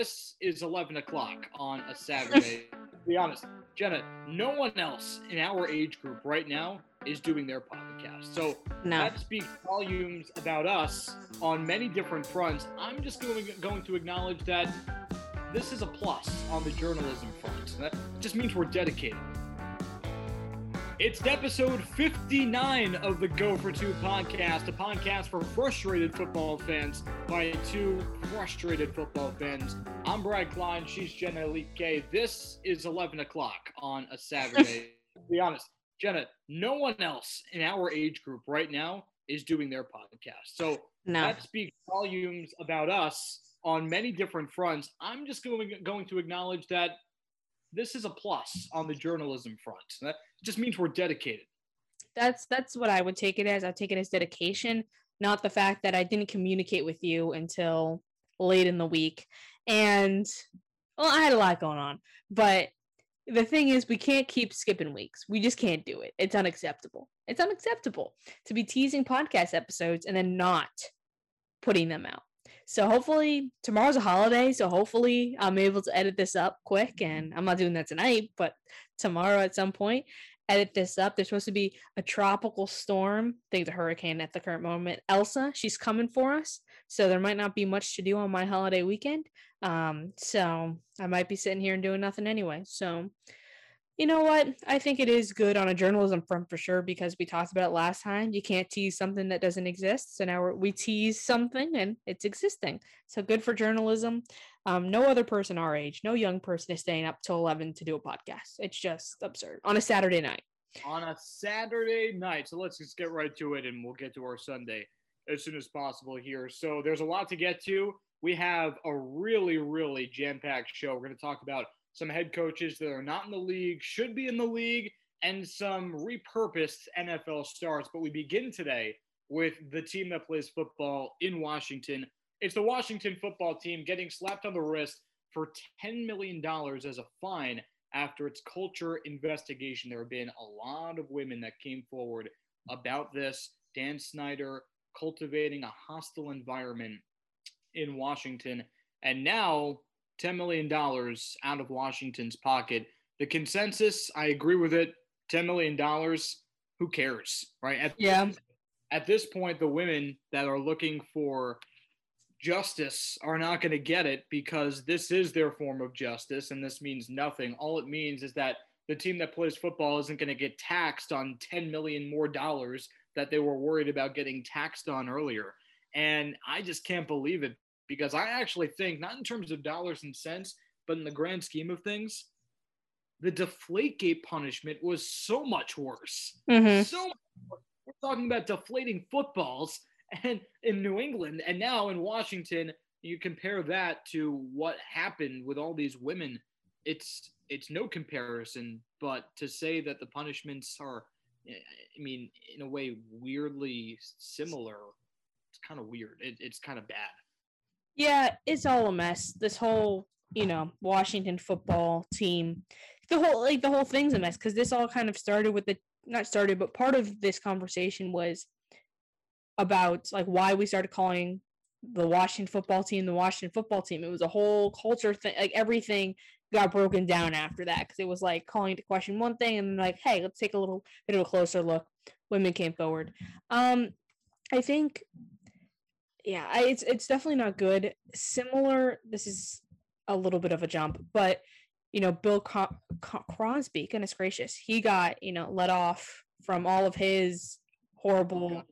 This is 11 o'clock mm. on a Saturday. to be honest, Jenna, no one else in our age group right now is doing their podcast. So No. that speaks volumes about us on many different fronts. I'm just going, going to acknowledge that this is a plus on the journalism front. That just means we're dedicated. It's episode 59 of the Go for Two podcast, a podcast for frustrated football fans by two frustrated football fans. I'm Brad Klein, she's Jenna Elique. This is 11 o'clock on a Saturday. to be honest, Jenna, no one else in our age group right now is doing their podcast. So No. that speaks volumes about us on many different fronts. I'm just going, going to acknowledge that this is a plus on the journalism front. That just means we're dedicated. That's that's what I would take it as. I take it as dedication, not the fact that I didn't communicate with you until late in the week. And well, I had a lot going on. But the thing is we can't keep skipping weeks. We just can't do it. It's unacceptable. It's unacceptable to be teasing podcast episodes and then not putting them out. So hopefully tomorrow's a holiday, so hopefully I'm able to edit this up quick and I'm not doing that tonight, but tomorrow at some point edit this up. There's supposed to be a tropical storm, I think the hurricane at the current moment. Elsa, she's coming for us. So there might not be much to do on my holiday weekend. Um, so I might be sitting here and doing nothing anyway. So you know what? I think it is good on a journalism front for sure because we talked about it last time. You can't tease something that doesn't exist. So now we tease something and it's existing. So good for journalism. Um, no other person our age, no young person is staying up till 11 to do a podcast. It's just absurd on a Saturday night. On a Saturday night. So let's just get right to it and we'll get to our Sunday as soon as possible here. So there's a lot to get to. We have a really, really jam packed show. We're going to talk about some head coaches that are not in the league, should be in the league, and some repurposed NFL stars. But we begin today with the team that plays football in Washington. It's the Washington football team getting slapped on the wrist for $10 million as a fine after its culture investigation. There have been a lot of women that came forward about this. Dan Snyder cultivating a hostile environment in Washington. And now $10 million out of Washington's pocket. The consensus, I agree with it. $10 million, who cares, right? At, Yeah. at this point, the women that are looking for justice are not going to get it because this is their form of justice and this means nothing. All it means is that the team that plays football isn't going to get taxed on 10 million more dollars that they were worried about getting taxed on earlier. And I just can't believe it because I actually think, not in terms of dollars and cents, but in the grand scheme of things, the Deflategate punishment was so much worse. Mhm. So much worse. we're talking about deflating footballs and in New England, and now in Washington, you compare that to what happened with all these women. It's it's no comparison, but to say that the punishments are, I mean, in a way, weirdly similar, it's kind of weird. It, it's kind of bad. Yeah, it's all a mess. This whole, you know, Washington football team, the whole like the whole thing's a mess because this all kind of started with the not started, but part of this conversation was about like why we started calling the Washington football team the Washington football team. It was a whole culture thing, like everything got broken down after that because it was like calling to question one thing and like, hey, let's take a little bit of a closer look. Women came forward. Um, I think yeah, I, it's it's definitely not good. Similar, this is a little bit of a jump, but you know, Bill Co- Co- Cosby, goodness gracious, he got you know let off from all of his horrible,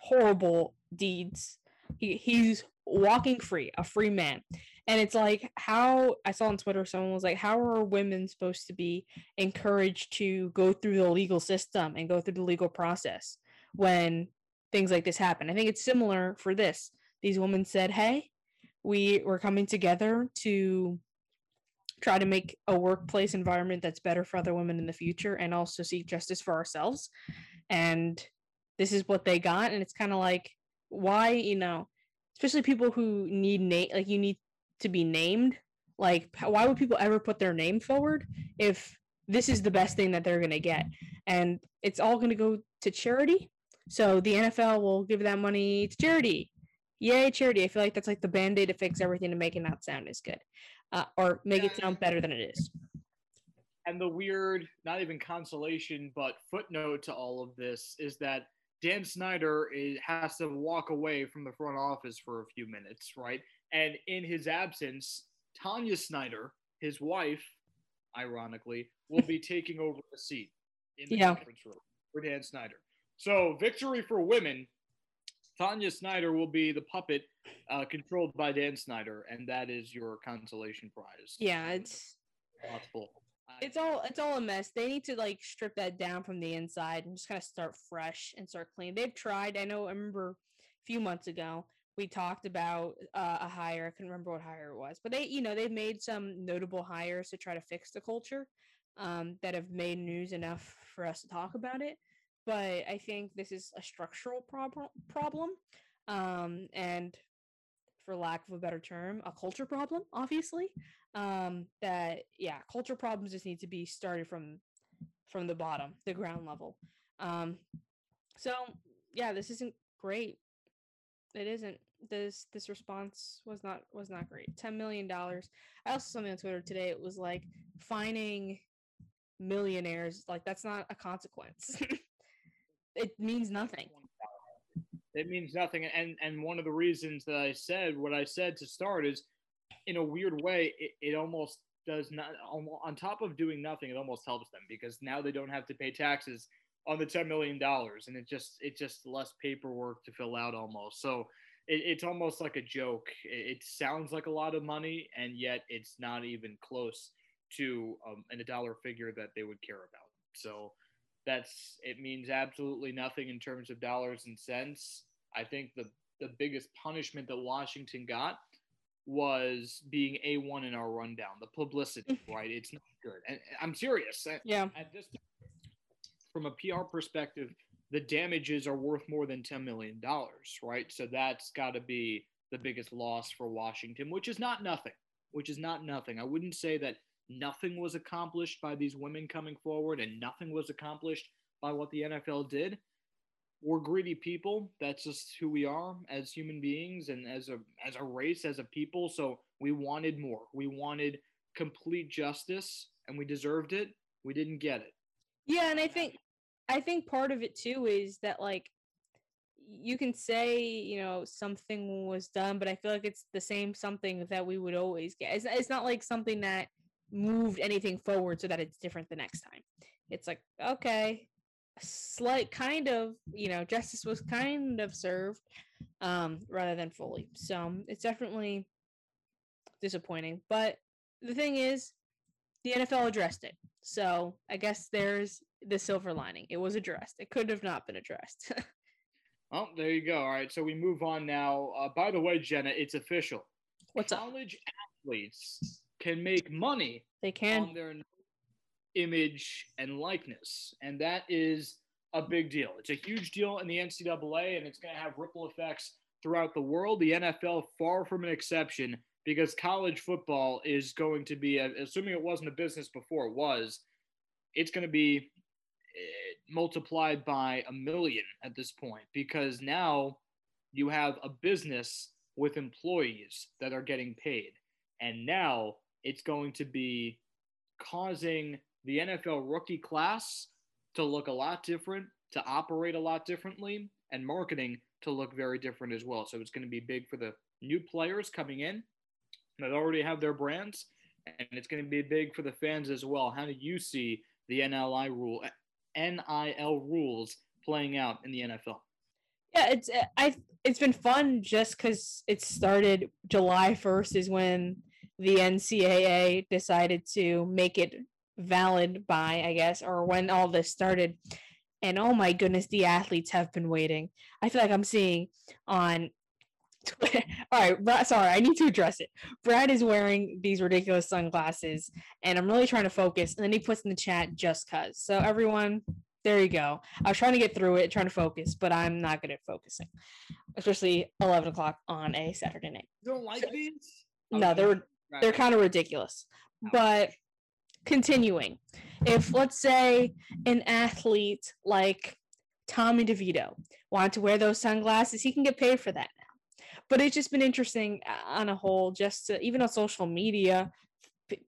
horrible deeds. He he's walking free, a free man, and it's like how I saw on Twitter, someone was like, "How are women supposed to be encouraged to go through the legal system and go through the legal process when things like this happen?" I think it's similar for this these women said, "Hey, we we're coming together to try to make a workplace environment that's better for other women in the future and also seek justice for ourselves." And this is what they got and it's kind of like why, you know, especially people who need name like you need to be named, like why would people ever put their name forward if this is the best thing that they're going to get? And it's all going to go to charity. So the NFL will give that money to charity yay charity i feel like that's like the band-aid to fix everything to make it not sound as good uh, or make it sound better than it is. And the weird, not even consolation, but footnote to all of this is that Dan Snyder is, has to walk away from the front office for a few minutes, right? And in his absence, Tanya Snyder, his wife, ironically, will be taking over the seat in the yeah. conference room for Dan Snyder. So, victory for women. Tanya Snyder will be the puppet uh, controlled by Dan Snyder, and that is your consolation prize. Yeah, it's possible. It's all it's all a mess. They need to like strip that down from the inside and just kind of start fresh and start clean. They've tried. I know. I remember a few months ago we talked about uh, a hire. I couldn't remember what hire it was, but they, you know, they've made some notable hires to try to fix the culture um, that have made news enough for us to talk about it. But I think this is a structural problem. Problem, um, and for lack of a better term, a culture problem. Obviously, um, that yeah, culture problems just need to be started from from the bottom, the ground level. Um, so yeah, this isn't great. It isn't this this response was not was not great. Ten million dollars. I also saw something on Twitter today. It was like finding millionaires. Like that's not a consequence. it means nothing. It means nothing. And and one of the reasons that I said what I said to start is, in a weird way, it, it almost does not. On top of doing nothing, it almost helps them because now they don't have to pay taxes on the ten million dollars, and it just it just less paperwork to fill out almost. So it, it's almost like a joke. It, it, sounds like a lot of money, and yet it's not even close to um, a dollar figure that they would care about. So that's it means absolutely nothing in terms of dollars and cents. I think the the biggest punishment that Washington got was being A1 in our rundown, the publicity, mm-hmm. right? It's not good. And I'm serious. Yeah. At this, from a PR perspective, the damages are worth more than $10 million, right? So that's got to be the biggest loss for Washington, which is not nothing, which is not nothing. I wouldn't say that nothing was accomplished by these women coming forward and nothing was accomplished by what the NFL did. We're greedy people. That's just who we are as human beings and as a as a race, as a people. So we wanted more. We wanted complete justice and we deserved it. We didn't get it. Yeah, and I think I think part of it too is that like you can say you know something was done, but I feel like it's the same something that we would always get. It's, it's not like something that moved anything forward so that it's different the next time. It's like okay, slight kind of you know justice was kind of served um rather than fully. So it's definitely disappointing. But the thing is, the NFL addressed it. So I guess there's the silver lining. It was addressed. It could have not been addressed. oh, there you go. All right, so we move on now. Uh, by the way, Jenna, it's official. What's up? College up? athletes can make money. They can on their image and likeness, and that is a big deal. It's a huge deal in the NCAA, and it's going to have ripple effects throughout the world. The NFL, far from an exception, because college football is going to be, assuming it wasn't a business before it was, it's going to be eh, multiplied by a million at this point because now you have a business with employees that are getting paid. And now it's going to be causing the NFL rookie class to look a lot different, to operate a lot differently, and marketing to look very different as well. So it's going to be big for the new players coming in that already have their brands, and it's going to be big for the fans as well. How do you see the NLI rule NIL rules playing out in the NFL? Yeah, it's I it's been fun just because it started July first is when the NCAA decided to make it valid by I guess or when all this started. And oh my goodness, the athletes have been waiting. I feel like I'm seeing on all right, Brad, sorry, I need to address it. Brad is wearing these ridiculous sunglasses, and I'm really trying to focus. And then he puts in the chat just cuz. So everyone, there you go. I was trying to get through it, trying to focus, but I'm not good at focusing, especially 11 o'clock on a Saturday night. You don't like so, these? No, they're right. they're kind of ridiculous. But continuing, if let's say an athlete like Tommy DeVito wanted to wear those sunglasses, he can get paid for that now. but it's just been interesting uh, on a whole, just to, even on social media,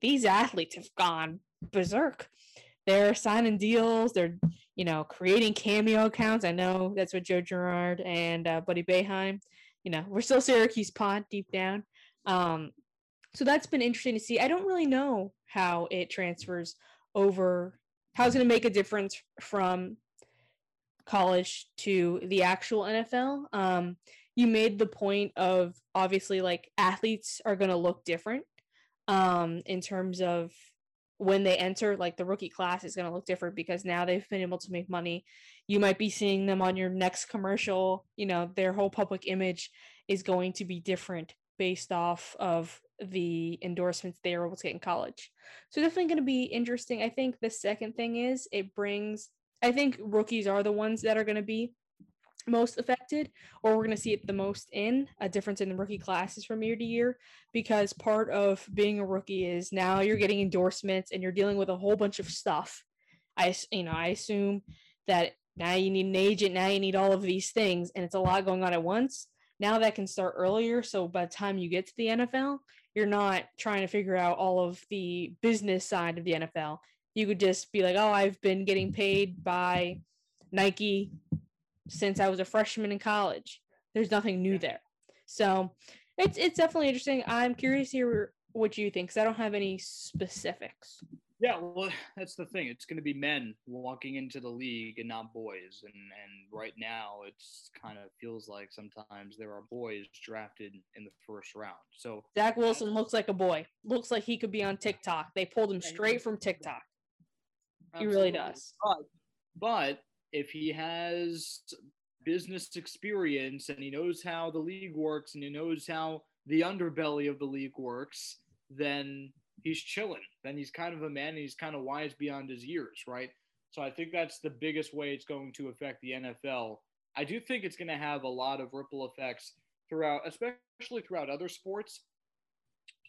these athletes have gone berserk. They're signing deals. They're, you know, creating cameo accounts. I know that's what Joe Girard and uh, Buddy Boeheim. You know, we're still Syracuse pod deep down. Um, so that's been interesting to see. I don't really know how it transfers over, how it's going to make a difference from college to the actual NFL. Um, you made the point of obviously like athletes are going to look different um, in terms of when they enter like the rookie class is going to look different because now they've been able to make money you might be seeing them on your next commercial you know their whole public image is going to be different based off of the endorsements they are able to get in college. So definitely going to be interesting. I think the second thing is it brings i think rookies are the ones that are going to be most affected or we're going to see it the most in a difference in the rookie classes from year to year because part of being a rookie is now you're getting endorsements and you're dealing with a whole bunch of stuff. I you know i assume that now you need an agent now you need all of these things and it's a lot going on at once. Now that can start earlier so by the time you get to the nfl you're not trying to figure out all of the business side of the nfl you could just be like oh i've been getting paid by nike since I was a freshman in college. There's nothing new there. So it's it's definitely interesting. I'm curious to hear what you think because I don't have any specifics. Yeah, well, that's the thing. It's going to be men walking into the league and not boys. And and right now, it's kind of feels like sometimes there are boys drafted in the first round. So Zach Wilson looks like a boy. Looks like he could be on TikTok. They pulled him straight from TikTok. He really does. But, but if he has business experience and he knows how the league works and he knows how the underbelly of the league works, then he's chilling. Then he's kind of a man and he's kind of wise beyond his years, right? So I think that's the biggest way it's going to affect the NFL. I do think it's going to have a lot of ripple effects throughout, especially throughout other sports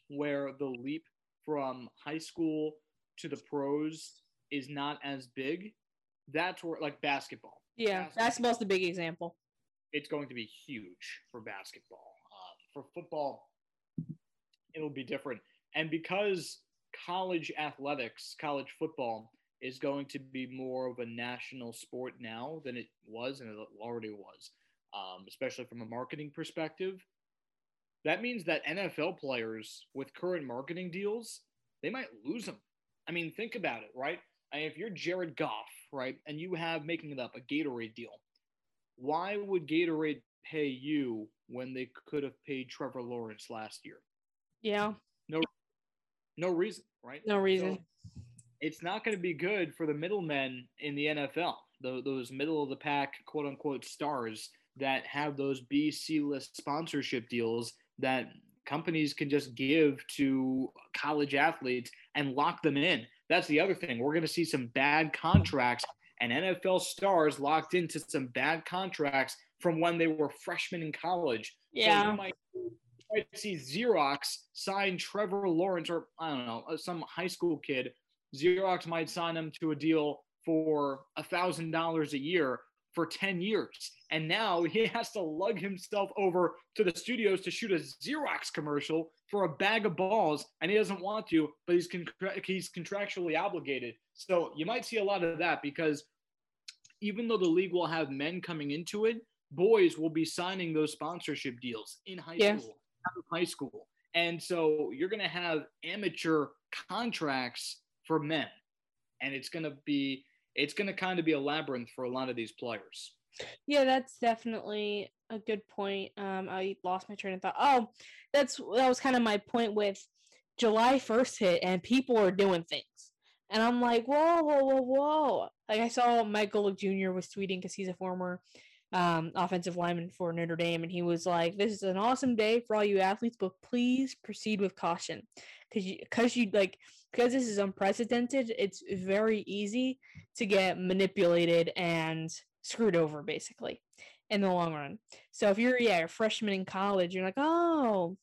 where the leap from high school to the pros is not as big that's where like basketball. Yeah, basketball, basketball's the big example. It's going to be huge for basketball. Uh, for football, it'll be different. And because college athletics, college football is going to be more of a national sport now than it was, and it already was, um, especially from a marketing perspective. That means that NFL players with current marketing deals, they might lose them. I mean, think about it, right? I mean, if you're Jared Goff right? And you have making it up a Gatorade deal. Why would Gatorade pay you when they could have paid Trevor Lawrence last year? Yeah. No no reason, right? No reason. So it's not going to be good for the middlemen in the NFL, those middle of the pack, quote unquote, stars that have those B, C list sponsorship deals that companies can just give to college athletes and lock them in. That's the other thing. We're going to see some bad contracts and NFL stars locked into some bad contracts from when they were freshmen in college. Yeah. So might, see Xerox sign Trevor Lawrence or I don't know, uh, some high school kid. Xerox might sign him to a deal for a thousand dollars a year for 10 years. And now he has to lug himself over to the studios to shoot a Xerox commercial for a bag of balls. And he doesn't want to, but he's, contra- he's contractually obligated. So you might see a lot of that because even though the league will have men coming into it, boys will be signing those sponsorship deals in high yeah. school, high school. And so you're going to have amateur contracts for men. And it's going to be it's going to kind of be a labyrinth for a lot of these players. Yeah, that's definitely a good point. Um, I lost my train of thought. Oh, that's that was kind of my point with July first hit, and people are doing things, and I'm like, whoa, whoa, whoa, whoa! Like I saw Michael Jr. was tweeting because he's a former um, offensive lineman for Notre Dame, and he was like, "This is an awesome day for all you athletes, but please proceed with caution, because you, because you like." because this is unprecedented, it's very easy to get manipulated and screwed over basically in the long run. So if you're yeah, a freshman in college, you're like, "Oh,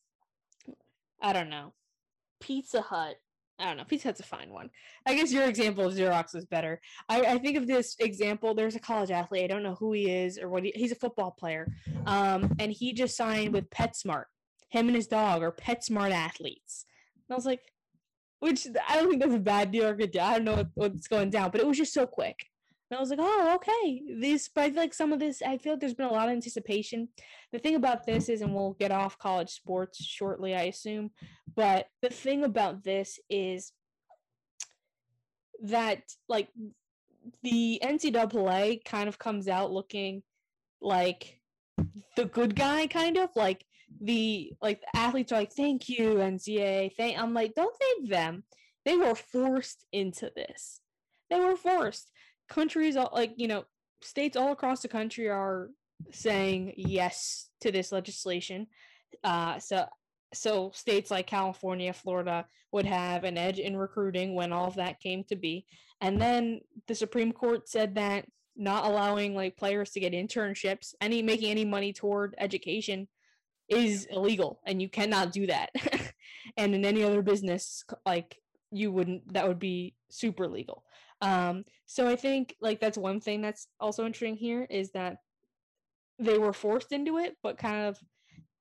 I don't know. Pizza Hut I don't know. Pizza Hut's a fine one. I guess your example of Xerox was better. I, I think of this example. There's a college athlete. I don't know who he is or what he, he's a football player. Um, and he just signed with PetSmart. Him and his dog are PetSmart athletes. And I was like, which I don't think that's a bad deal or good deal. I don't know what, what's going down, but it was just so quick. And I was like, oh, okay. This, but I feel like some of this, I feel like there's been a lot of anticipation. The thing about this is, and we'll get off college sports shortly, I assume, but the thing about this is that, like, the NCAA kind of comes out looking like the good guy, kind of like the like the athletes are like, "Thank you, NCAA." Thank. I'm like, don't thank them. They were forced into this. They were forced countries all like you know states all across the country are saying yes to this legislation. Uh so so states like california florida would have an edge in recruiting when all of that came to be. And then the supreme court said that not allowing like players to get internships any making any money toward education is illegal and you cannot do that. And in any other business like you wouldn't that would be super legal um, so I think like that's one thing that's also interesting here is that they were forced into it, but kind of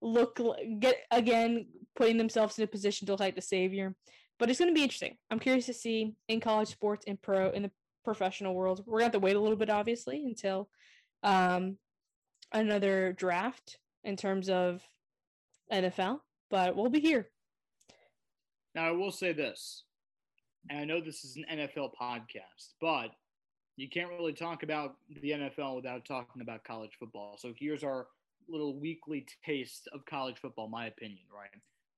look get again putting themselves in a position to look like the savior. But it's going to be interesting. I'm curious to see in college sports and pro in the professional world. We're going to have to wait a little bit, obviously, until um, another draft in terms of NFL. But we'll be here. Now, I will say this and I know this is an NFL podcast, but you can't really talk about the NFL without talking about college football. So here's our little weekly taste of college football, my opinion, right?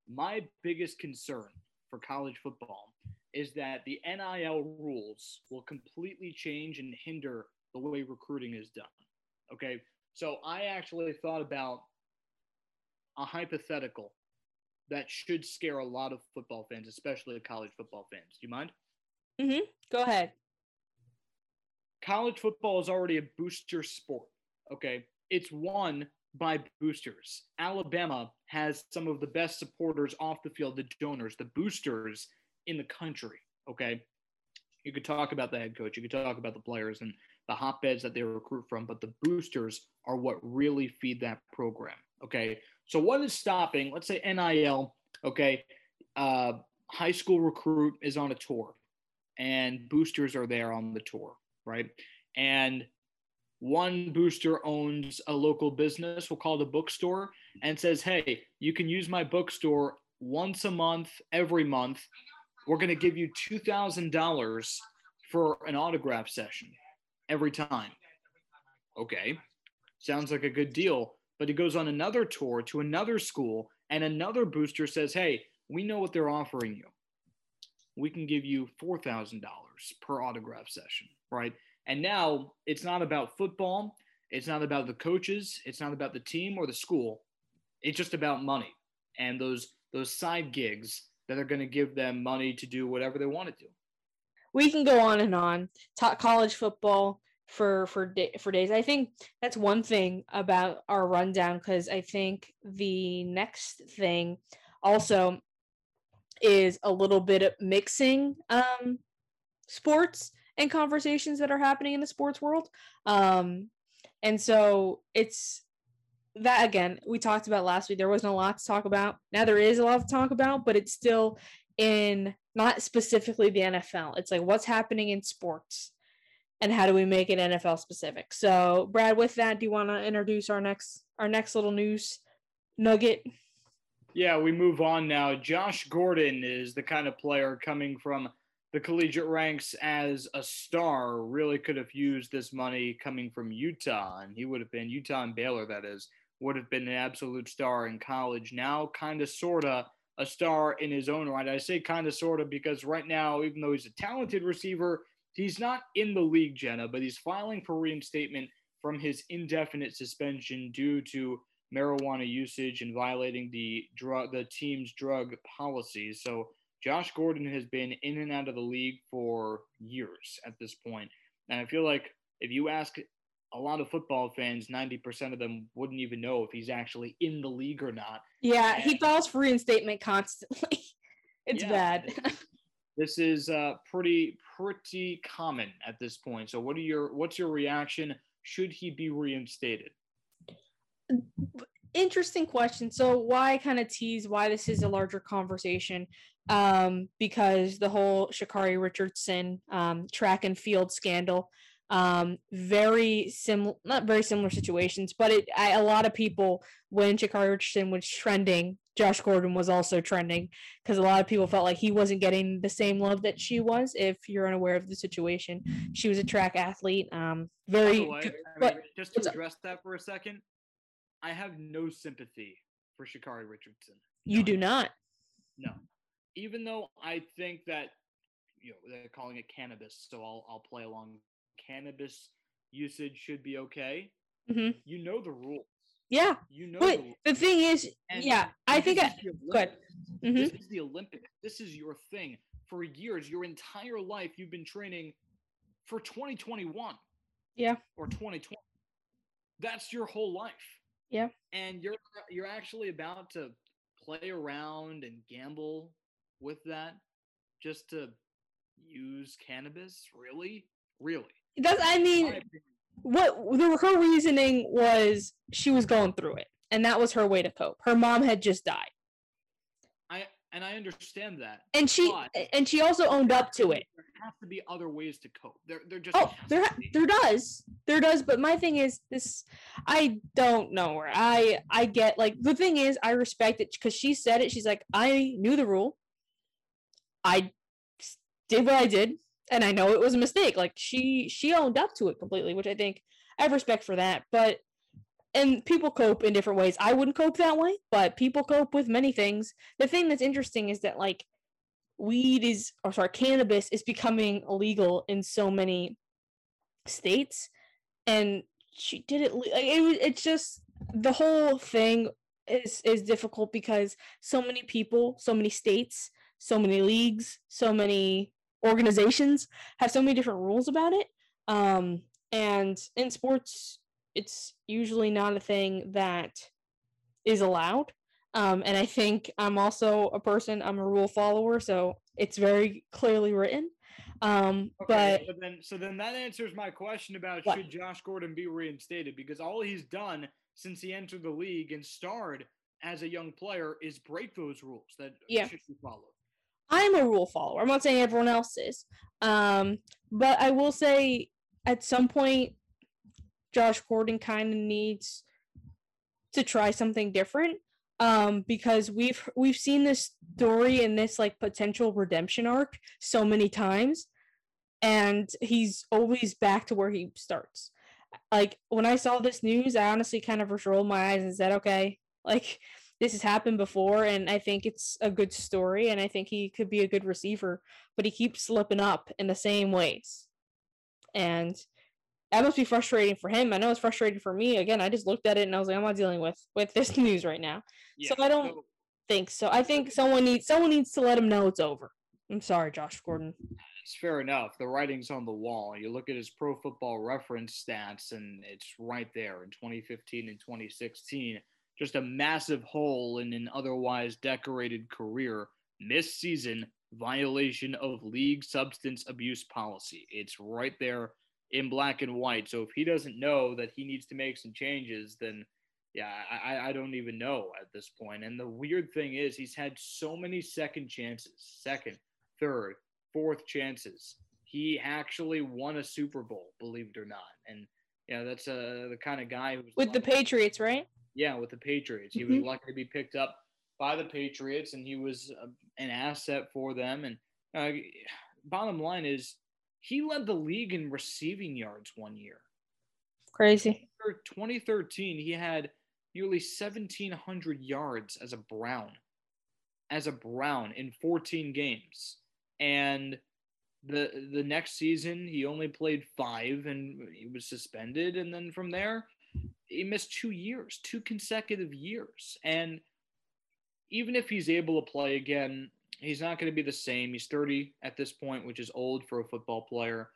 My biggest concern for college football is that the NIL rules will completely change and hinder the way recruiting is done. Okay. So I actually thought about a hypothetical that should scare a lot of football fans, especially college football fans. Do you mind? Mm-hmm. Go ahead. College football is already a booster sport. Okay. It's won by boosters. Alabama has some of the best supporters off the field, the donors, the boosters in the country. Okay. You could talk about the head coach, you could talk about the players and the hotbeds that they recruit from, but the boosters are what really feed that program. Okay. So, what is stopping, let's say NIL, okay, uh, high school recruit is on a tour and boosters are there on the tour, right? And one booster owns a local business, we'll call it a bookstore, and says, hey, you can use my bookstore once a month, every month. We're going to give you $2,000 for an autograph session every time. Okay, sounds like a good deal but he goes on another tour to another school, and another booster says, Hey, we know what they're offering you. We can give you $4,000 per autograph session, right? And now it's not about football. It's not about the coaches. It's not about the team or the school. It's just about money and those those side gigs that are going to give them money to do whatever they want to do. We can go on and on. Talk college football, for for day, for days. I think that's one thing about our rundown because I think the next thing also is a little bit of mixing um sports and conversations that are happening in the sports world. Um and so it's that again we talked about last week there wasn't a lot to talk about now there is a lot to talk about but it's still in not specifically the NFL it's like what's happening in sports and how do we make it NFL specific? So, Brad, with that, do you want to introduce our next our next little news nugget? Yeah, we move on now. Josh Gordon is the kind of player coming from the collegiate ranks as a star. Really could have used this money coming from Utah, and he would have been Utah and Baylor. That is would have been an absolute star in college. Now, kind of, sorta a star in his own right. I say kind of, sorta because right now, even though he's a talented receiver, He's not in the league, Jenna, but he's filing for reinstatement from his indefinite suspension due to marijuana usage and violating the drug the team's drug policies. So Josh Gordon has been in and out of the league for years at this point. And I feel like if you ask a lot of football fans, 90% of them wouldn't even know if he's actually in the league or not. Yeah, and, he files for reinstatement constantly. it's yeah, bad. This is uh, pretty pretty common at this point. So, what are your what's your reaction? Should he be reinstated? Interesting question. So, why kind of tease why this is a larger conversation? Um, because the whole Sha'Carri Richardson um, track and field scandal um very similar not very similar situations but it I, a lot of people when Sha'Carri Richardson was trending Josh Gordon was also trending because a lot of people felt like he wasn't getting the same love that she was if you're unaware of the situation. She was a track athlete um very way, good, I mean, but, just to address that for a second I have no sympathy for Sha'Carri Richardson. You do not? No. Even though I think that you know they're calling it cannabis so I'll I'll play along. Cannabis usage should be okay. hmm You know the rules. Yeah You know but the the thing is And yeah i think I, the go ahead. Olympics. Mhm. This is the Olympics. This is your thing. For years, your entire life, you've been training for 2021. Yeah. Or 2020. That's your whole life. Yeah. And you're you're actually about to play around and gamble with that just to use cannabis? Really? Really? that's i mean. What the, her reasoning was she was going through it and that was her way to cope. Her mom had just died. I and I understand that. and she and she also owned up to it. There have to be other ways to cope. There, there just oh there to ha- be. there does. There does but my thing is this i don't know her i i get like the thing is i respect it because she said it. She's like i knew the rule. I did what i did and i know it was a mistake like she she owned up to it completely which i think i have respect for that but and people cope in different ways. I wouldn't cope that way but people cope with many things. The thing that's interesting is that like weed is or sorry cannabis is becoming illegal in so many states and she did it like, it it's just the whole thing is is difficult because so many people so many states so many leagues so many organizations have so many different rules about it um and in sports it's usually not a thing that is allowed um and i think i'm also a person i'm a rule follower so it's very clearly written um Okay, but so then so then that answers my question about What? should Josh Gordon be reinstated because all he's done since he entered the league and starred as a young player is break those rules that Yeah. should be followed. I'm a rule follower. I'm not saying everyone else is. Um, but I will say at some point, Josh Gordon kind of needs to try something different. Um, because we've we've seen this story and this like potential redemption arc so many times, and he's always back to where he starts. Like when I saw this news, I honestly kind of just rolled my eyes and said, "Okay, like this has happened before and I think it's a good story and I think he could be a good receiver, but he keeps slipping up in the same ways. And that must be frustrating for him. I know it's frustrating for me. Again, I just looked at it and I was like, I'm not dealing with with this news right now. So I don't- Think so. I think someone needs someone needs to let him know it's over. I'm sorry, Josh Gordon. It's fair enough. The writing's on the wall. You look at his pro football reference stats, and it's right there in 2015 and 2016. Just a massive hole in an otherwise decorated career. Missed season, violation of league substance abuse policy. It's right there in black and white. So if he doesn't know that he needs to make some changes, then yeah, I, I- I don't even know at this point. And the weird thing is, he's had so many second chances, second, third, fourth chances. He actually won a Super Bowl, believe it or not. And yeah, that's uh, the kind of guy who's With the Patriots, right? Yeah, with the Patriots. He Mhm. was lucky to be picked up by the Patriots, and he was uh, an asset for them. And uh, bottom line is, he led the league in receiving yards one year. Crazy. For 2013, he had nearly 1,700 yards as a Brown, as a Brown in 14 games. And the the next season, he only played five, and he was suspended. And then from there, he missed two years, two consecutive years. And even if he's able to play again, he's not going to be the same. He's 30 at this point, which is old for a football player.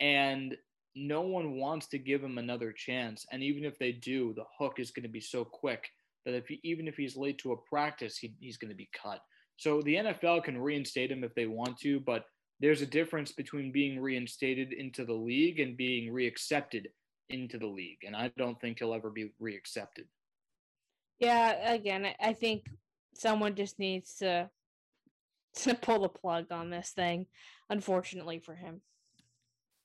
And no one wants to give him another chance. And even if they do, the hook is going to be so quick that if he, even if he's late to a practice, he, he's going to be cut. So the NFL can reinstate him if they want to, but there's a difference between being reinstated into the league and being reaccepted into the league. And I don't think he'll ever be reaccepted. Yeah, again, I think someone just needs to to pull the plug on this thing, unfortunately for him.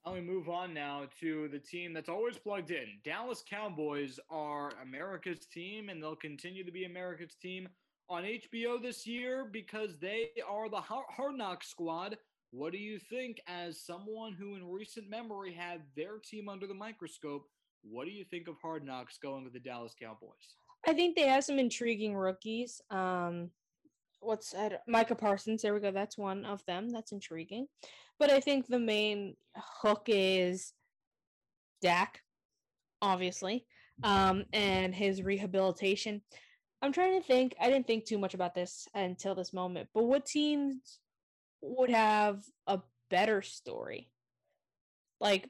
Now we move on now to the team that's always plugged in. Dallas Cowboys are America's team, and they'll continue to be America's team on HBO this year because they are the Hard Knock squad. What do you think, as someone who in recent memory had their team under the microscope? What do you think of Hard Knocks going with the Dallas Cowboys? I think they have some intriguing rookies. Um, what's that? Micah Parsons. There we go. That's one of them. That's intriguing. But I think the main hook is Dak, obviously, um, and his rehabilitation. I'm trying to think. I didn't think too much about this until this moment. But what teams would have a better story? Like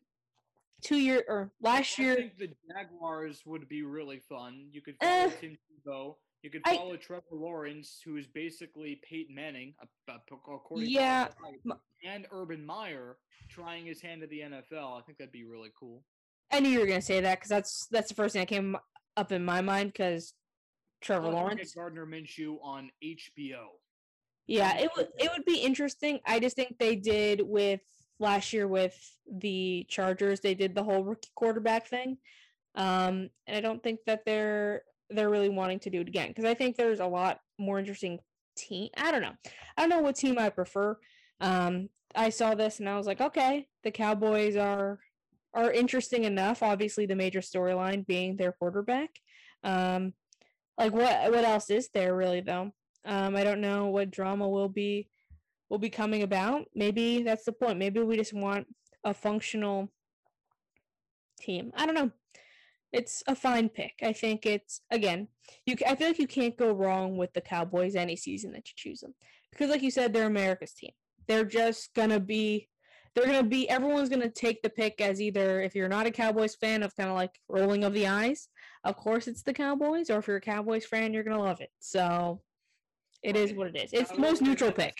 two year or last I year. think the Jaguars would be really fun. You could follow uh, Tim Tebow. You could follow I, Trevor Lawrence, who is basically Peyton Manning, according to yeah, to and Urban Meyer trying his hand at the NFL. I think that'd be really cool. I knew you were gonna say that because that's that's the first thing that came up in my mind because Trevor Lawrence, Gardner Minshew on HBO. Yeah, it would it would be interesting. I just think they did with last year with the Chargers. They did the whole rookie quarterback thing, um, and I don't think that they're they're really wanting to do it again because I think there's a lot more interesting team. I don't know. I don't know what team I prefer. Um, I saw this and I was like, okay, the Cowboys are are interesting enough. Obviously, the major storyline being their quarterback. Um, like what what else is there really though? Um, I don't know what drama will be will be coming about. Maybe that's the point. Maybe we just want a functional team. I don't know. It's a fine pick. I think it's again. You I feel like you can't go wrong with the Cowboys any season that you choose them because, like you said, they're America's team. They're just gonna be. They're gonna be. Everyone's gonna take the pick as either if you're not a Cowboys fan of kind of like rolling of the eyes. Of course, it's the Cowboys, or if you're a Cowboys fan, you're gonna love it. So, it is what it is. It's the most neutral pick.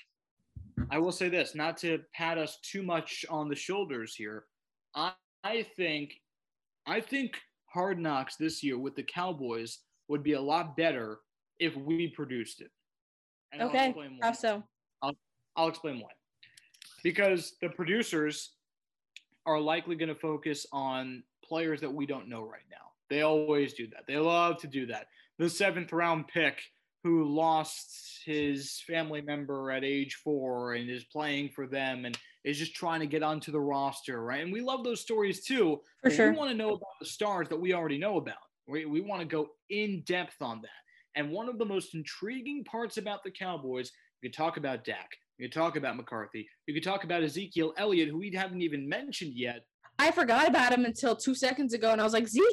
I will say this, not to pat us too much on the shoulders here. I, I think, I think Hard Knocks this year with the Cowboys would be a lot better if we produced it. And okay, how so? I'll, I'll explain why. Because the producers are likely going to focus on players that we don't know right now. They always do that. They love to do that. The seventh round pick who lost his family member at age four and is playing for them and is just trying to get onto the roster, right? And we love those stories too. For sure. We want to know about the stars that we already know about. We, we want to go in depth on that. And one of the most intriguing parts about the Cowboys, you could talk about Dak, you could talk about McCarthy, you could talk about Ezekiel Elliott, who we haven't even mentioned yet. I forgot about him until two seconds ago, and I was like, Zeke.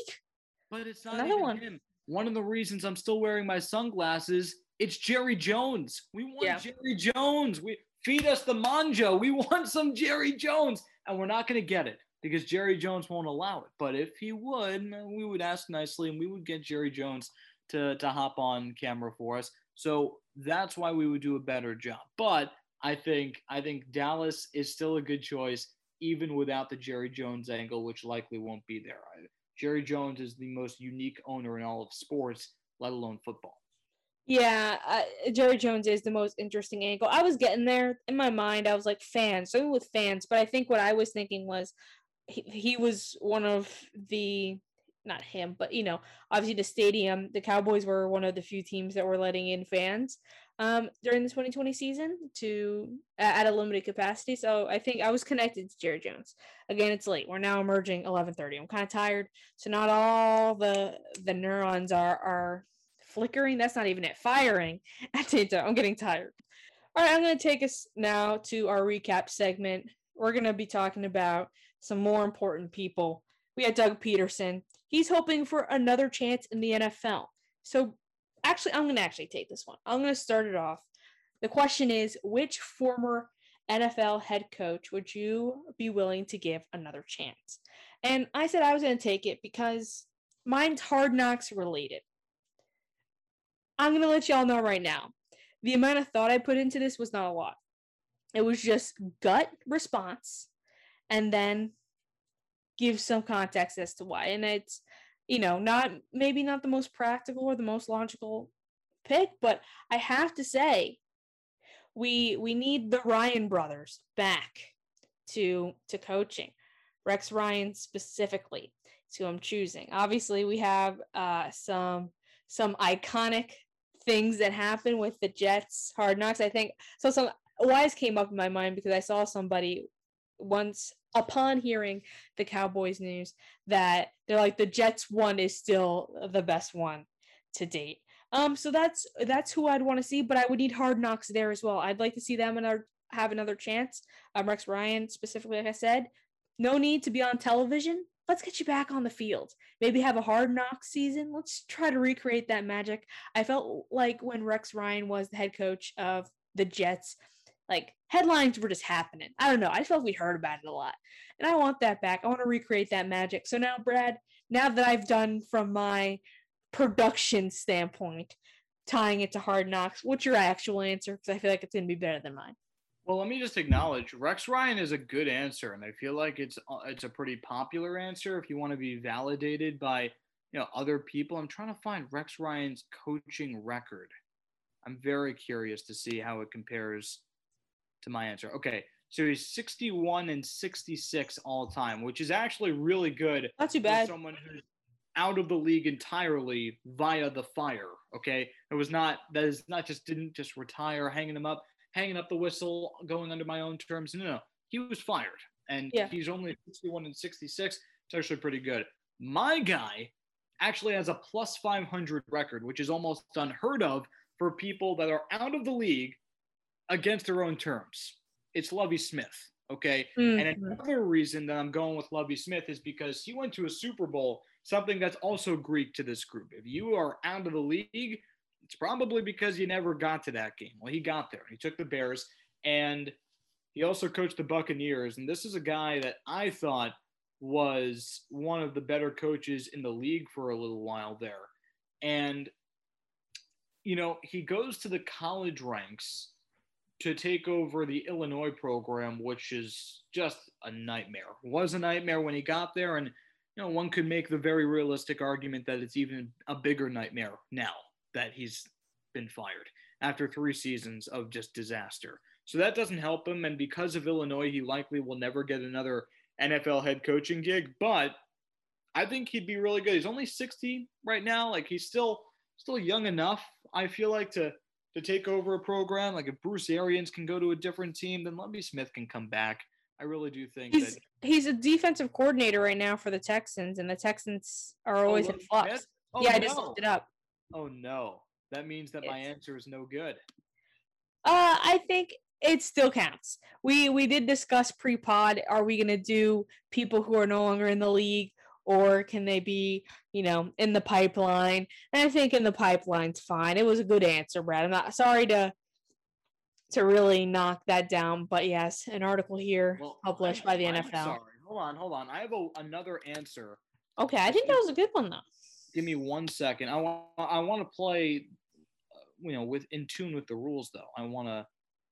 But it's not Another one. him. One of the reasons I'm still wearing my sunglasses, it's Jerry Jones. We want yeah. Jerry Jones. We feed us the manjo. We want some Jerry Jones, and we're not going to get it because Jerry Jones won't allow it. But if he would, we would ask nicely, and we would get Jerry Jones to to hop on camera for us. So that's why we would do a better job. But I think I think Dallas is still a good choice, even without the Jerry Jones angle, which likely won't be there. Jerry Jones is the most unique owner in all of sports, let alone football. Yeah, uh, Jerry Jones is the most interesting angle. I was getting there in my mind. I was like fans, something with fans, but I think what I was thinking was he, he was one of the not him, but you know, obviously the stadium. The Cowboys were one of the few teams that were letting in fans um, during the 2020 season to uh, at a limited capacity. So I think I was connected to Jerry Jones. Again, it's late. We're now emerging 11:30. I'm kind of tired, so not all the the neurons are are flickering. That's not even it. Firing at. I'm getting tired. All right, I'm going to take us now to our recap segment. We're going to be talking about some more important people. We had Doug Pederson. He's hoping for another chance in the NFL. So actually, I'm going to actually take this one. I'm going to start it off. The question is which former NFL head coach would you be willing to give another chance? And I said I was going to take it because mine's hard knocks related. I'm going to let y'all know right now. the amount of thought I put into this was not a lot. It was just gut response and then give some context as to why. And it's, you know, not maybe not the most practical or the most logical pick, but I have to say we we need the Ryan brothers back to to coaching. Rex Ryan specifically is who I'm choosing. Obviously, we have uh, some some iconic things that happen with the Jets Hard Knocks. I think so. Some wise came up in my mind because I saw somebody once upon hearing the Cowboys news that they're like the Jets one is still the best one to date. Um, so that's that's who I'd want to see, but I would need Hard Knocks there as well. I'd like to see them another have another chance. Um, Rex Ryan specifically, like I said, no need to be on television. Let's get you back on the field. Maybe have a hard knock season. Let's try to recreate that magic. I felt like when Rex Ryan was the head coach of the Jets, like headlines were just happening. I don't know. I felt we heard about it a lot. And I want that back. I want to recreate that magic. So now, Brad, now that I've done from my production standpoint, tying it to Hard Knocks, what's your actual answer? Because I feel like it's going to be better than mine. Well, let me just acknowledge Rex Ryan is a good answer, and I feel like it's uh, it's a pretty popular answer. If you want to be validated by you know other people, I'm trying to find Rex Ryan's coaching record. I'm very curious to see how it compares to my answer. Okay, so he's 61 and 66 all time, which is actually really good. Not too bad. someone who's out of the league entirely via the fire. Okay, it was not that is not just didn't just retire, hanging him up, hanging up the whistle, going under my own terms. No, no, he was fired, and Yeah. he's only 61 and 66. It's actually pretty good. My guy actually has a plus 500 record, which is almost unheard of for people that are out of the league against their own terms. It's Lovie Smith. Okay. And Mhm. another reason that I'm going with Lovie Smith is because he went to a Super Bowl, something that's also Greek to this group. If you are out of the league, it's probably because you never got to that game. Well, he got there. He took the Bears and he also coached the Buccaneers. And this is a guy that I thought was one of the better coaches in the league for a little while there. And, you know, he goes to the college ranks to take over the Illinois program, which is just a nightmare. Was a nightmare when he got there, and you know one could make the very realistic argument that it's even a bigger nightmare now that he's been fired after three seasons of just disaster. So that doesn't help him, and because of Illinois, he likely will never get another NFL head coaching gig. But I think he'd be really good. He's only 60 right now. Like he's still still young enough. I feel like to to take over a program. Like if Bruce Arians can go to a different team, then Lovie Smith can come back. I really do think He's that he's a defensive coordinator right now for the Texans, and the Texans are always in flux. Oh, yeah, I no. just looked it up. Oh no, that means that my answer is no good. Uh, I think it still counts. We we did discuss pre-pod. Are we gonna do people who are no longer in the league, or can they be, you know, in the pipeline? And I think in the pipeline's fine. It was a good answer, Brad. I'm not sorry to to really knock that down, but yes, an article here Well, published I- by the I'm NFL. Sorry, hold on, hold on. I have a, another answer. Okay, I think that was a good one though. Give me one second. I want I want to play, uh, you know, with in tune with the rules though. I want to.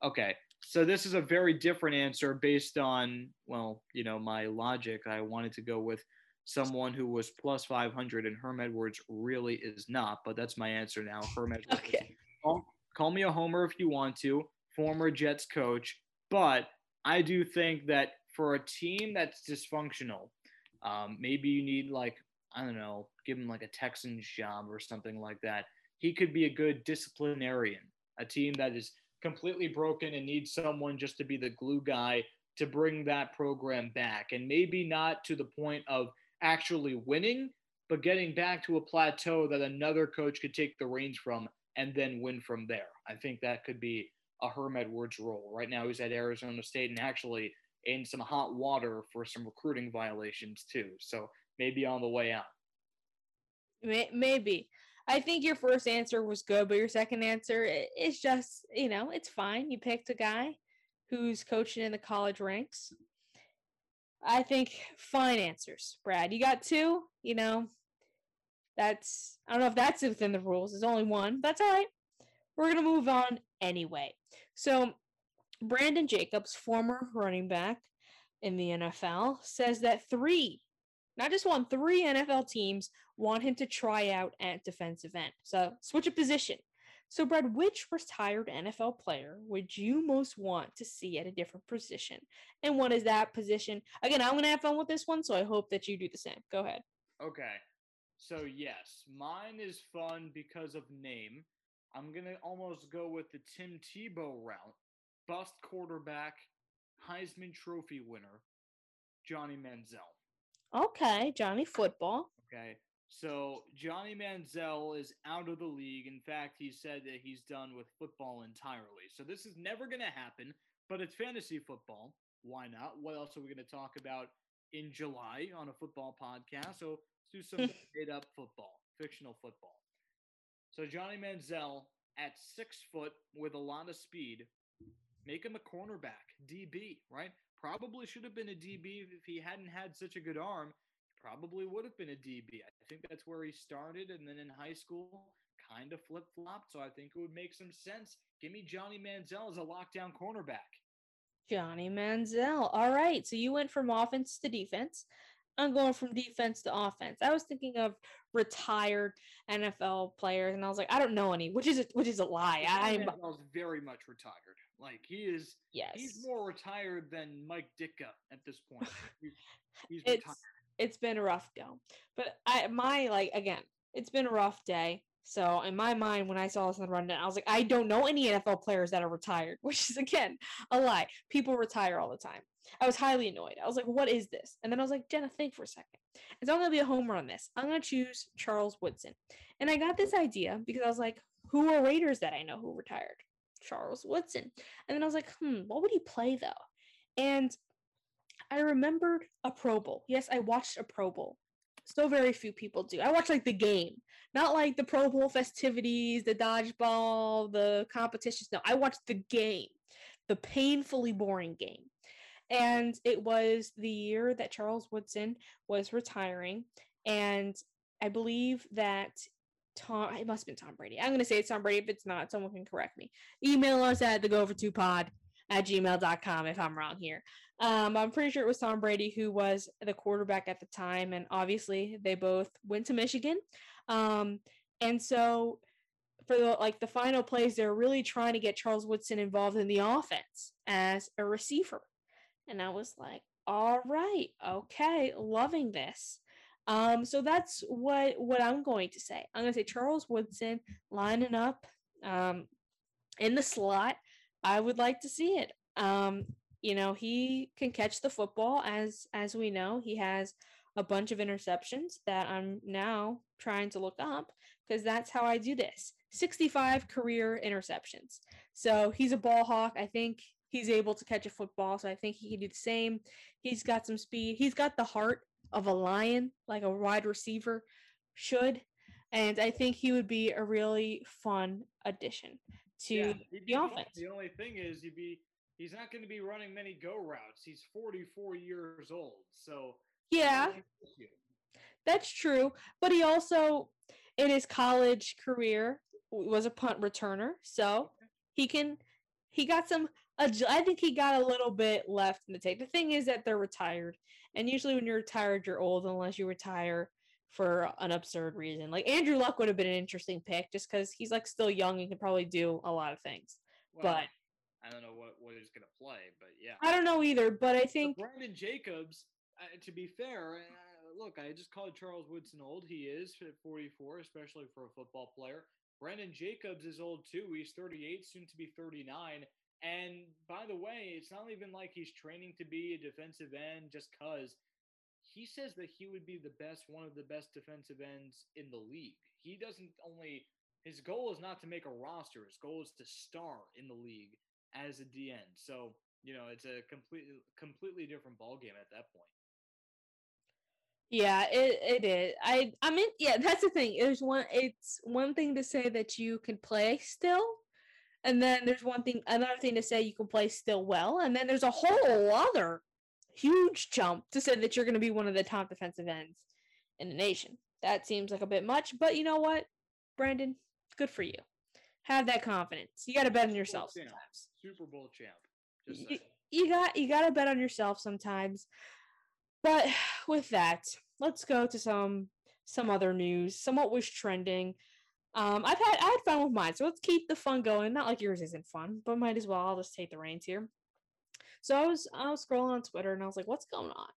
Okay, so this is a very different answer based on well, you know, my logic. I wanted to go with someone who was plus 500 and Herm Edwards really is not, but that's my answer now. Herm Edwards. Okay. call, call me a homer if you want to, former Jets coach, but I do think that for a team that's dysfunctional, um, maybe you need like I don't know, give him like a Texans job or something like that. He could be a good disciplinarian. A team that is completely broken and needs someone just to be the glue guy to bring that program back, and maybe not to the point of actually winning, but getting back to a plateau that another coach could take the reins from and then win from there. I think that could be a Herm Edwards role. Right now, he's at Arizona State and actually in some hot water for some recruiting violations too. So maybe on the way out. Maybe. I think your first answer was good, but your second answer is just, you know, it's fine. You picked a guy who's coaching in the college ranks. I think fine answers, Brad. You got two, you know. That's I don't know if that's within the rules. There's only one. That's all right. we're to move on anyway. So, Brandon Jacobs, former running back in the NFL, says that three, not just one, three NFL teams want him to try out at defensive end. So, switch a position. So, Brad, which retired NFL player would you most want to see at a different position? And what is that position? Again, I'm going to have fun with this one, so I hope that you do the same. Go ahead. Okay. So, yes, mine is fun because of name. I'm going to almost go with the Tim Tebow route. Bust quarterback, Heisman Trophy winner, Johnny Manziel. Okay, Johnny Football. Okay. So Johnny Manziel is out of the league. In fact, he said that he's done with football entirely. So this is never going to happen, but it's fantasy football. Why not? What else are we going to talk about in July on a football podcast? So let's do some made up football, fictional football. So Johnny Manziel at six foot with a lot of speed, make him a cornerback, DB, right? Probably should have been a DB if he hadn't had such a good arm probably would have been a DB. I think that's where he started, and then in high school, kind of flip flopped. So I think it would make some sense. Give me Johnny Manziel as a lockdown cornerback. Johnny Manziel. All right. So you went from offense to defense. I'm going from defense to offense. I was thinking of retired NFL players, and I was like, I don't know any, which is a, which is a lie. I'm very much retired. Like he is. Yes. He's more retired than Mike Ditka at this point. He's, he's retired it's been a rough go. But I my like again, it's been a rough day. So in my mind, when I saw this in the rundown, I was like, I don't know any NFL players that are retired, which is again a lie. People retire all the time. I was highly annoyed. I was like, what is this? And then I was like, Jenna, think for a second. It's I'm gonna be a homer on this. I'm gonna choose Charles Woodson. And I got this idea because I was like, who are Raiders that I know who retired? Charles Woodson. And then I was like, hmm, what would he play though? And I remembered a Pro Bowl. Yes, I watched a Pro Bowl. So very few people do. I watched like the game, not like the Pro Bowl festivities, the dodgeball, the competitions. No, I watched the game, the painfully boring game. And it was the year that Charles Woodson was retiring. And I believe that Tom, it must have been Tom Brady. I'm going to say it's Tom Brady. If it's not, someone can correct me. Email us at the go for two pod at gmail.com if I'm wrong here. Um, I'm pretty sure it was Tom Brady who was the quarterback at the time, and obviously they both went to Michigan. Um, and so for the like the final plays, they're really trying to get Charles Woodson involved in the offense as a receiver. And I was like, all right, okay, loving this. Um, so that's what what I'm going to say. I'm going to say Charles Woodson lining up um, in the slot. I would like to see it. Um, you know, he can catch the football as as we know. He has a bunch of interceptions that I'm now trying to look up because that's how I do this. 65 career interceptions. So he's a ball hawk. I think he's able to catch a football, so I think he can do the same. He's got some speed. He's got the heart of a lion, like a wide receiver should. And I think he would be a really fun addition to yeah, the offense. The only thing is he'd be he's not going to be running many go routes. He's 44 years old. So, yeah. That's true, but he also in his college career was a punt returner, so he can he got some I think he got a little bit left in the tank. The thing is that they're retired, and usually when you're retired, you're old unless you retire for an absurd reason. Like Andrew Luck would have been an interesting pick just because he's like still young and can probably do a lot of things. Well, but I don't know what, what he's going to play, but yeah. I don't know either, but I think. But Brandon Jacobs, uh, to be fair, uh, look, I just called Charles Woodson old. He is at 44, especially for a football player. Brandon Jacobs is old too. He's 38, soon to be 39. And by the way, it's not even like he's training to be a defensive end just because he says that he would be the best, one of the best defensive ends in the league. He doesn't only, his goal is not to make a roster, his goal is to star in the league as a DN. So you know it's a completely completely different ball game at that point. Yeah, it, it is. I I mean, yeah, that's the thing. There's one. It's one thing to say that you can play still, and then there's one thing, another thing to say you can play still well, and then there's a whole other huge jump to say that you're going to be one of the top defensive ends in the nation. That seems like a bit much, but you know what, Brandon, good for you. have that confidence. You got to bet on yourself Champ. sometimes. Super Bowl champ. You, you got you got to bet on yourself sometimes. But with that, let's go to some some other news. Somewhat was trending. Um, I've had I had fun with mine, so let's keep the fun going. Not like yours isn't fun, but might as well. I'll just take the reins here. So I was I was scrolling on Twitter and I was like, what's going on?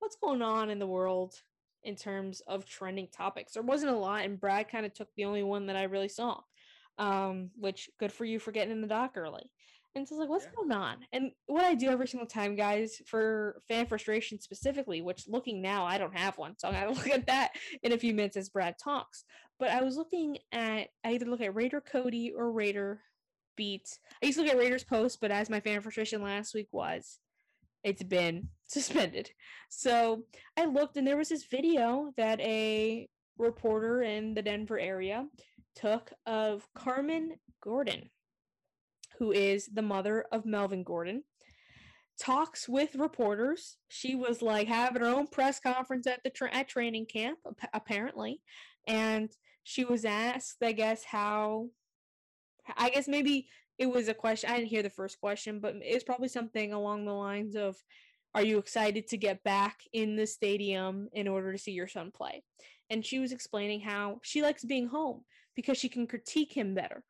What's going on in the world in terms of trending topics? There wasn't a lot, and Brad kind of took the only one that I really saw. Um, which good for you for getting in the dock early. And so I was like, what's Yeah. going on? And what I do every single time, guys, for fan frustration specifically, which looking now, I don't have one. So I'm going to look at that in a few minutes as Brad talks. But I was looking at, I either look at Raider Cody or Raider Beats. I used to look at Raiders Post, but as my fan frustration last week was, it's been suspended. So I looked and there was this video that a reporter in the Denver area took of Carmen Gordon, who is the mother of Melvin Gordon, talks with reporters. She was like having her own press conference at the tra- at training camp, ap- apparently, and she was asked, I guess, how. I guess maybe it was a question. I didn't hear the first question, but it's probably something along the lines of, "Are you excited to get back in the stadium in order to see your son play?" And she was explaining how she likes being home because she can critique him better.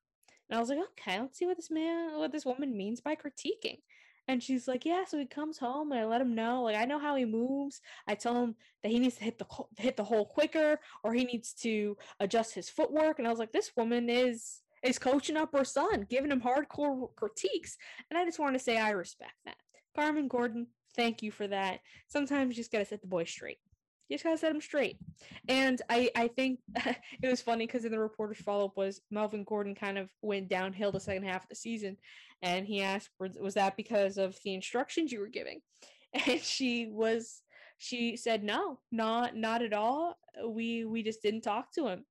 And I was like, okay, let's see what this man, what this woman means by critiquing. And she's like, yeah. So he comes home, and I let him know, like, I know how he moves. I tell him that he needs to hit the hit the hole quicker, or he needs to adjust his footwork. And I was like, this woman is is coaching up her son, giving him hardcore critiques. And I just want to say I respect that. Carmen Gordon, thank you for that. Sometimes you just gotta set the boy straight. You just gotta set him straight. And I, I think it was funny because in the reporter's follow up was Melvin Gordon kind of went downhill the second half of the season, and he asked, "Was was that because of the instructions you were giving?" And she was, she said, "No, not not at all. We we just didn't talk to him."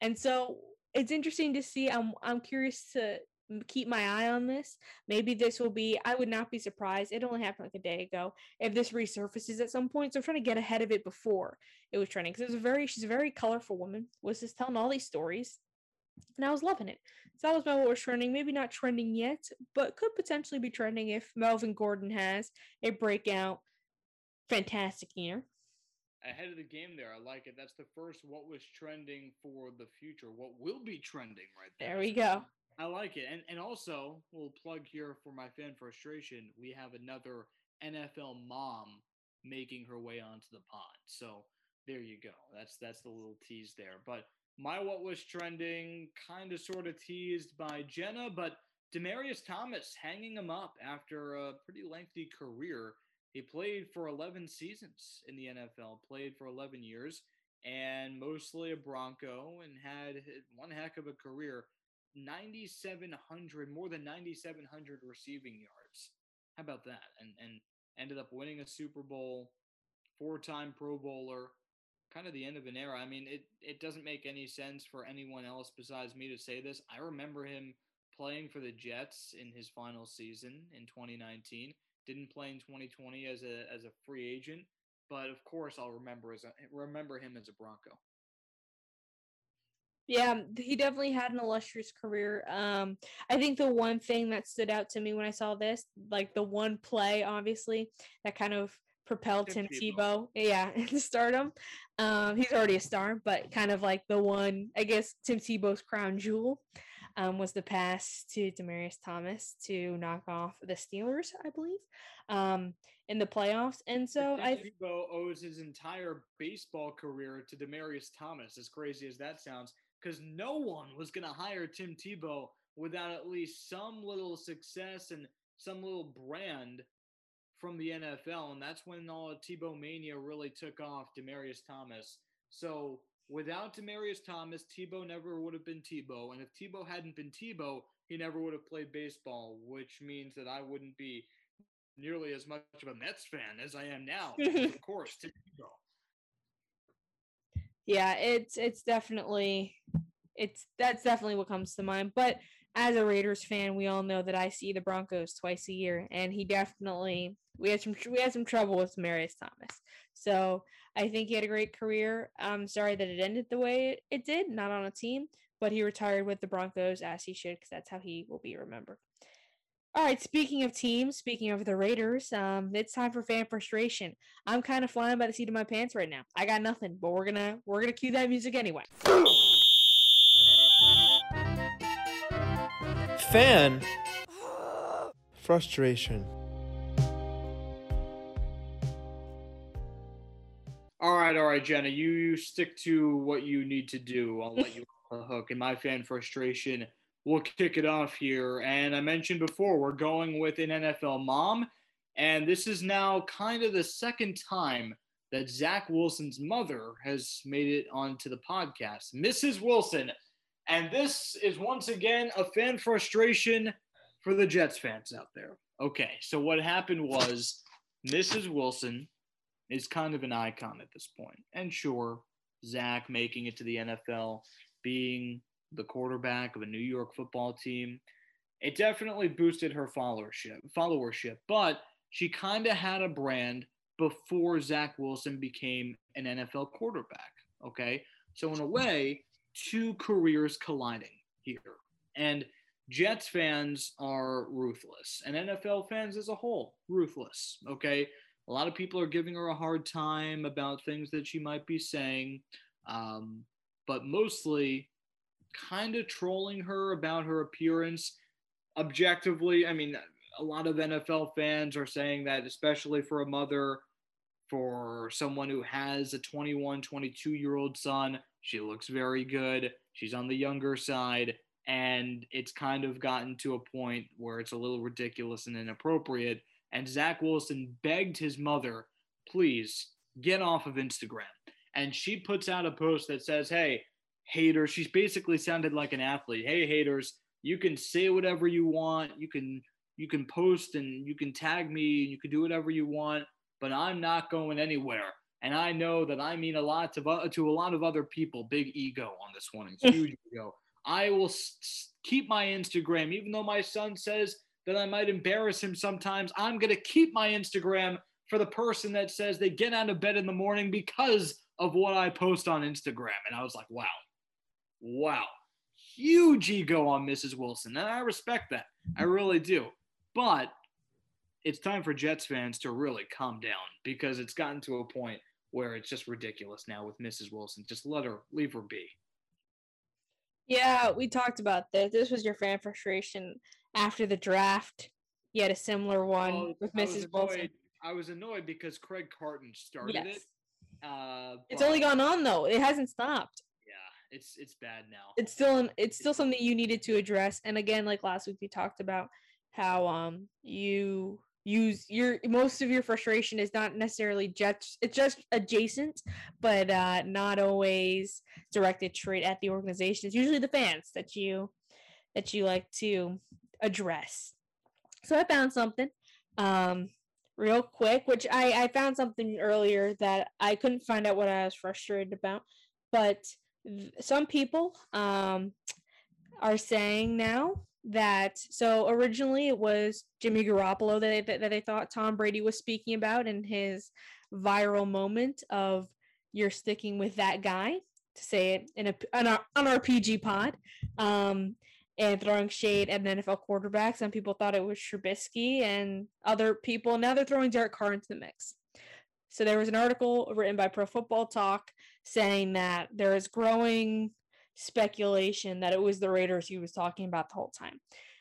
And so it's interesting to see. I'm I'm curious to keep my eye on this. Maybe this will be. I would not be surprised. It only happened like a day ago. If this resurfaces at some point, so I'm trying to get ahead of it before it was trending because it was a very. She's a very colorful woman. Was just telling all these stories, and I was loving it. So that was my what was trending. Maybe not trending yet, but could potentially be trending if Melvin Gordon has a breakout, fantastic year. Ahead of the game there. I like it. That's the first what was trending for the future. What will be trending right there. There we go. I like it. And and also, we'll plug here for my fan frustration. We have another NFL mom making her way onto the pod. So there you go. That's that's the little tease there. But my what was trending kind of sort of teased by Jenna, but Demaryius Thomas hanging him up after a pretty lengthy career. He played for 11 seasons in the NFL, played for 11 years, and mostly a Bronco, and had one heck of a career. 9,700, more than 9,700 receiving yards. How about that? And and ended up winning a Super Bowl, four-time Pro Bowler. Kind of the end of an era. I mean, it it doesn't make any sense for anyone else besides me to say this. I remember him playing for the Jets in his final season in 2019. Didn't play in 2020 as a as a free agent, but of course I'll remember as a, remember him as a Bronco. Yeah, he definitely had an illustrious career. Um, I think the one thing that stood out to me when I saw this, like the one play, obviously, that kind of propelled Tim. Tebow, yeah, into stardom. Um, he's already a star, but kind of like the one, I guess, Tim Tebow's crown jewel, um, was the pass to Demaryius Thomas to knock off the Steelers, I believe, um, in the playoffs. And so I, Tebow owes his entire baseball career to Demaryius Thomas, as crazy as that sounds, because no one was going to hire Tim Tebow without at least some little success and some little brand from the NFL. And that's when all of Tebow mania really took off, Demaryius Thomas. So without Demaryius Thomas, Tebow never would have been Tebow. And if Tebow hadn't been Tebow, he never would have played baseball, which means that I wouldn't be nearly as much of a Mets fan as I am now. of course, Tim Tebow. yeah it's it's definitely it's that's definitely what comes to mind but as a raiders fan we all know that i see the broncos twice a year and he definitely we had some we had some trouble with marius thomas so i think he had a great career i'm sorry that it ended the way it, did not on a team but he retired with the Broncos as he should, because that's how he will be remembered. All right, speaking of teams, speaking of the Raiders, um, it's time for fan frustration. I'm kind of flying by the seat of my pants right now. I got nothing, but we're gonna we're gonna cue that music anyway. Fan frustration. All right, all right, Jenna. You, stick to what you need to do. I'll let you off the hook. And my fan frustration, we'll kick it off here. And I mentioned before, we're going with an NFL mom. And this is now kind of the second time that Zach Wilson's mother has made it onto the podcast, Mrs. Wilson. And this is once again a fan frustration for the Jets fans out there. Okay, so what happened was Mrs. Wilson is kind of an icon at this point. And sure, Zach making it to the NFL, being the quarterback of a New York football team, it definitely boosted her followership. Followership, but she kind of had a brand before Zach Wilson became an NFL quarterback. Okay, so in a way, two careers colliding here, and Jets fans are ruthless, and NFL fans as a whole ruthless. Okay, a lot of people are giving her a hard time about things that she might be saying, um, but mostly kind of trolling her about her appearance. Objectively, I mean, a lot of NFL fans are saying that, especially for a mother, for someone who has a 21, 22 year old son, she looks very good. She's on the younger side. And it's kind of gotten to a point where it's a little ridiculous and inappropriate and Zach Wilson begged his mother, please get off of Instagram. And she puts out a post that says, hey, haters, she's basically sounded like an athlete. Hey, haters, you can say whatever you want. You can you can post and you can tag me. You can do whatever you want, but I'm not going anywhere. And I know that I mean a lot to, to a lot of other people. Big ego on this one, it's huge ego. I will s- keep my Instagram, even though my son says that I might embarrass him sometimes. I'm going to keep my Instagram for the person that says they get out of bed in the morning because of what I post on Instagram. And I was like, wow, wow, huge ego on Mrs. Wilson. And I respect that. I really do. But it's time for Jets fans to really calm down because it's gotten to a point where it's just ridiculous now with Mrs. Wilson. Just let her leave her be. Yeah, we talked about this. This was your fan frustration after the draft. You had a similar one well, with Mrs. Wilson. I was annoyed because Craig Carton started yes. it. Uh, it's only gone on though; it hasn't stopped. Yeah, it's it's bad now. It's still an, it's still something you needed to address. And again, like last week, we talked about how um you use your most of your frustration is not necessarily just it's just adjacent but uh not always directed straight at the organization it's usually the fans that you that you like to address. So I found something um, real quick, which I, I found something earlier that I couldn't find out what I was frustrated about. But th- some people um, are saying now that so originally it was Jimmy Garoppolo that they, that they thought Tom Brady was speaking about in his viral moment of you're sticking with that guy to say it in a on our, on our PG pod. Um, and throwing shade at an NFL quarterback. Some people thought it was Trubisky, and other people now they're throwing Derek Carr into the mix. So there was an article written by Pro Football Talk saying that there is growing speculation that it was the Raiders he was talking about the whole time.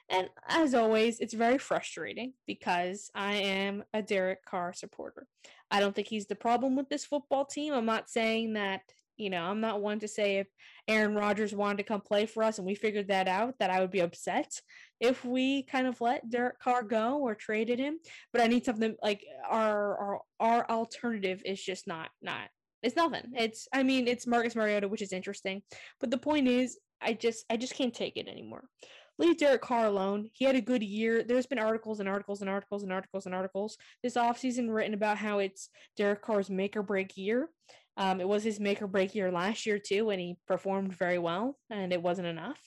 And as always, it's very frustrating because I am a Derek Carr supporter. I don't think he's the problem with this football team. I'm not saying that you know, I'm not one to say if Aaron Rodgers wanted to come play for us and we figured that out, that I would be upset if we kind of let Derek Carr go or traded him. But I need something like our our our alternative is just not not it's nothing. It's I mean it's Marcus Mariota, which is interesting. But the point is I just I just can't take it anymore. Leave Derek Carr alone. He had a good year. There's been articles and articles and articles and articles and articles this offseason written about how it's Derek Carr's make or break year. Um, it was his make or break year last year too, when he performed very well, and it wasn't enough.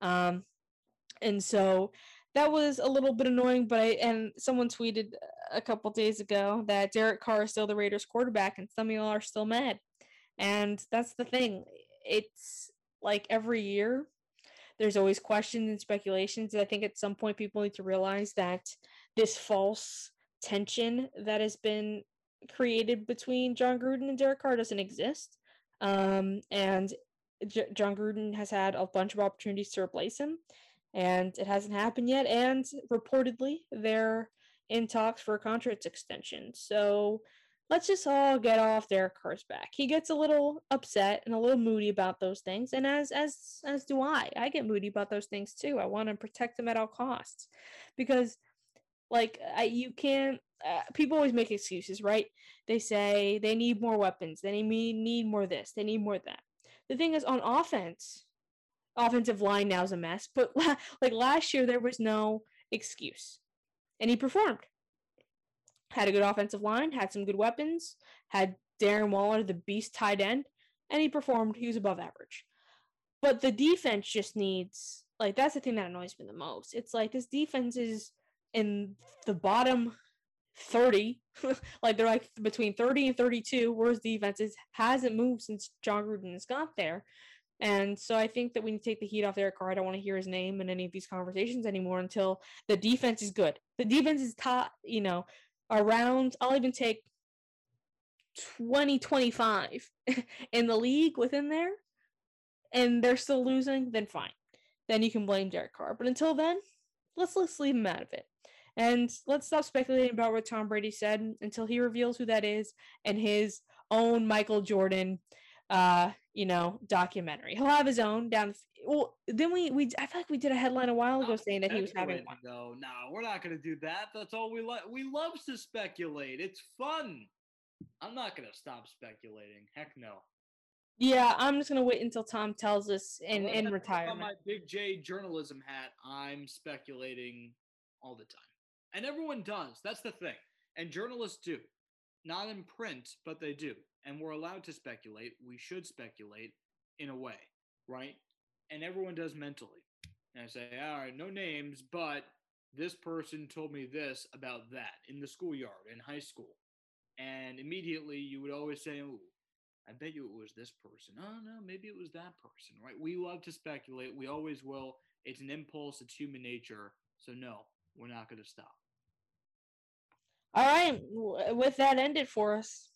Um, and so that was a little bit annoying. But I, and someone tweeted a couple days ago that Derek Carr is still the Raiders quarterback, and some of y'all are still mad. And that's the thing. It's like every year there's always questions and speculations. I think at some point people need to realize that this false tension that has been created between Jon Gruden and Derek Carr doesn't exist. Um, and J- Jon Gruden has had a bunch of opportunities to replace him, and it hasn't happened yet. And reportedly, they're in talks for a contract extension. So let's just all get off Derek Carr's back. He gets a little upset and a little moody about those things, and as as as do I. I get moody about those things too. I want to protect him at all costs because, like, I, you can't. Uh, people always make excuses, right? They say they need more weapons. They need need more this. They need more that. The thing is, on offense, offensive line now is a mess. But like last year, there was no excuse, and he performed had a good offensive line, had some good weapons, had Darren Waller, the beast tight end, and he performed. He was above average. But the defense just needs, like, that's the thing that annoys me the most. It's like this defense is in the bottom 30. like, they're like between 30 and 32, whereas defense is, hasn't moved since Jon Gruden has got there. And so I think that we need to take the heat off Derek Carr. I don't want to hear his name in any of these conversations anymore until the defense is good. The defense is top, you know, around I'll even take 2025 in the league within there and they're still losing, then fine. Then you can blame Derek Carr. But until then, let's let's leave him out of it. And let's stop speculating about what Tom Brady said until he reveals who that is and his own Michael Jordan uh, you know, documentary. He'll have his own down. Well, then we we I feel like we did a headline a while ago saying that he was having one. No, no, we're not gonna do that. That's all we like. We love to speculate. It's fun. I'm not gonna stop speculating. Heck no. Yeah, I'm just gonna wait until Tom tells us in in retirement. On my big J journalism hat, I'm speculating all the time, and everyone does. That's the thing, and journalists do, not in print, but they do and we're allowed to speculate. We should speculate in a way, right? And everyone does mentally. And I say, all right, no names, but this person told me this about that in the schoolyard in high school. And immediately you would always say, oh, I bet you it was this person. Oh, no, maybe it was that person, right? We love to speculate. We always will. It's an impulse, it's human nature. So, no, we're not going to stop. All right. With that ended for us.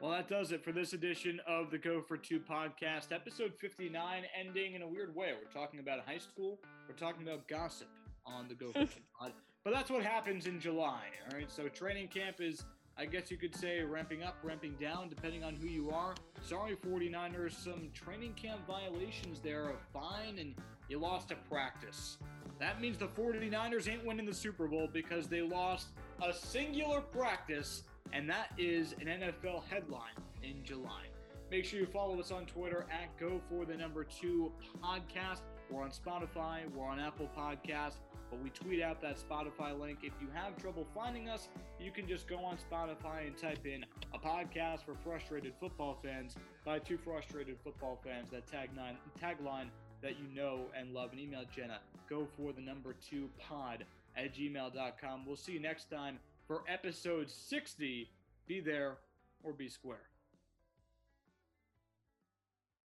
Well, that does it for this edition of the Go for Two podcast, episode 59, ending in a weird way. We're talking about high school, we're talking about gossip on the Go for Two pod. But that's what happens in July, all right? So training camp is, I guess you could say, ramping up, ramping down, depending on who you are. Sorry, 49ers, some training camp violations there, a fine, and you lost a practice. That means the 49ers ain't winning the Super Bowl because they lost a singular practice and that is an NFL headline in July. Make sure you follow us on Twitter at Go for the Number Two Podcast. We're on Spotify, we're on Apple Podcast, but we tweet out that Spotify link. If you have trouble finding us, you can just go on Spotify and type in a podcast for frustrated football fans by two frustrated football fans. That tag tagline, tagline that you know and love, and email Jenna. Go for the number two pod at gmail.com. We'll see you next time for episode 60. Be there or be square.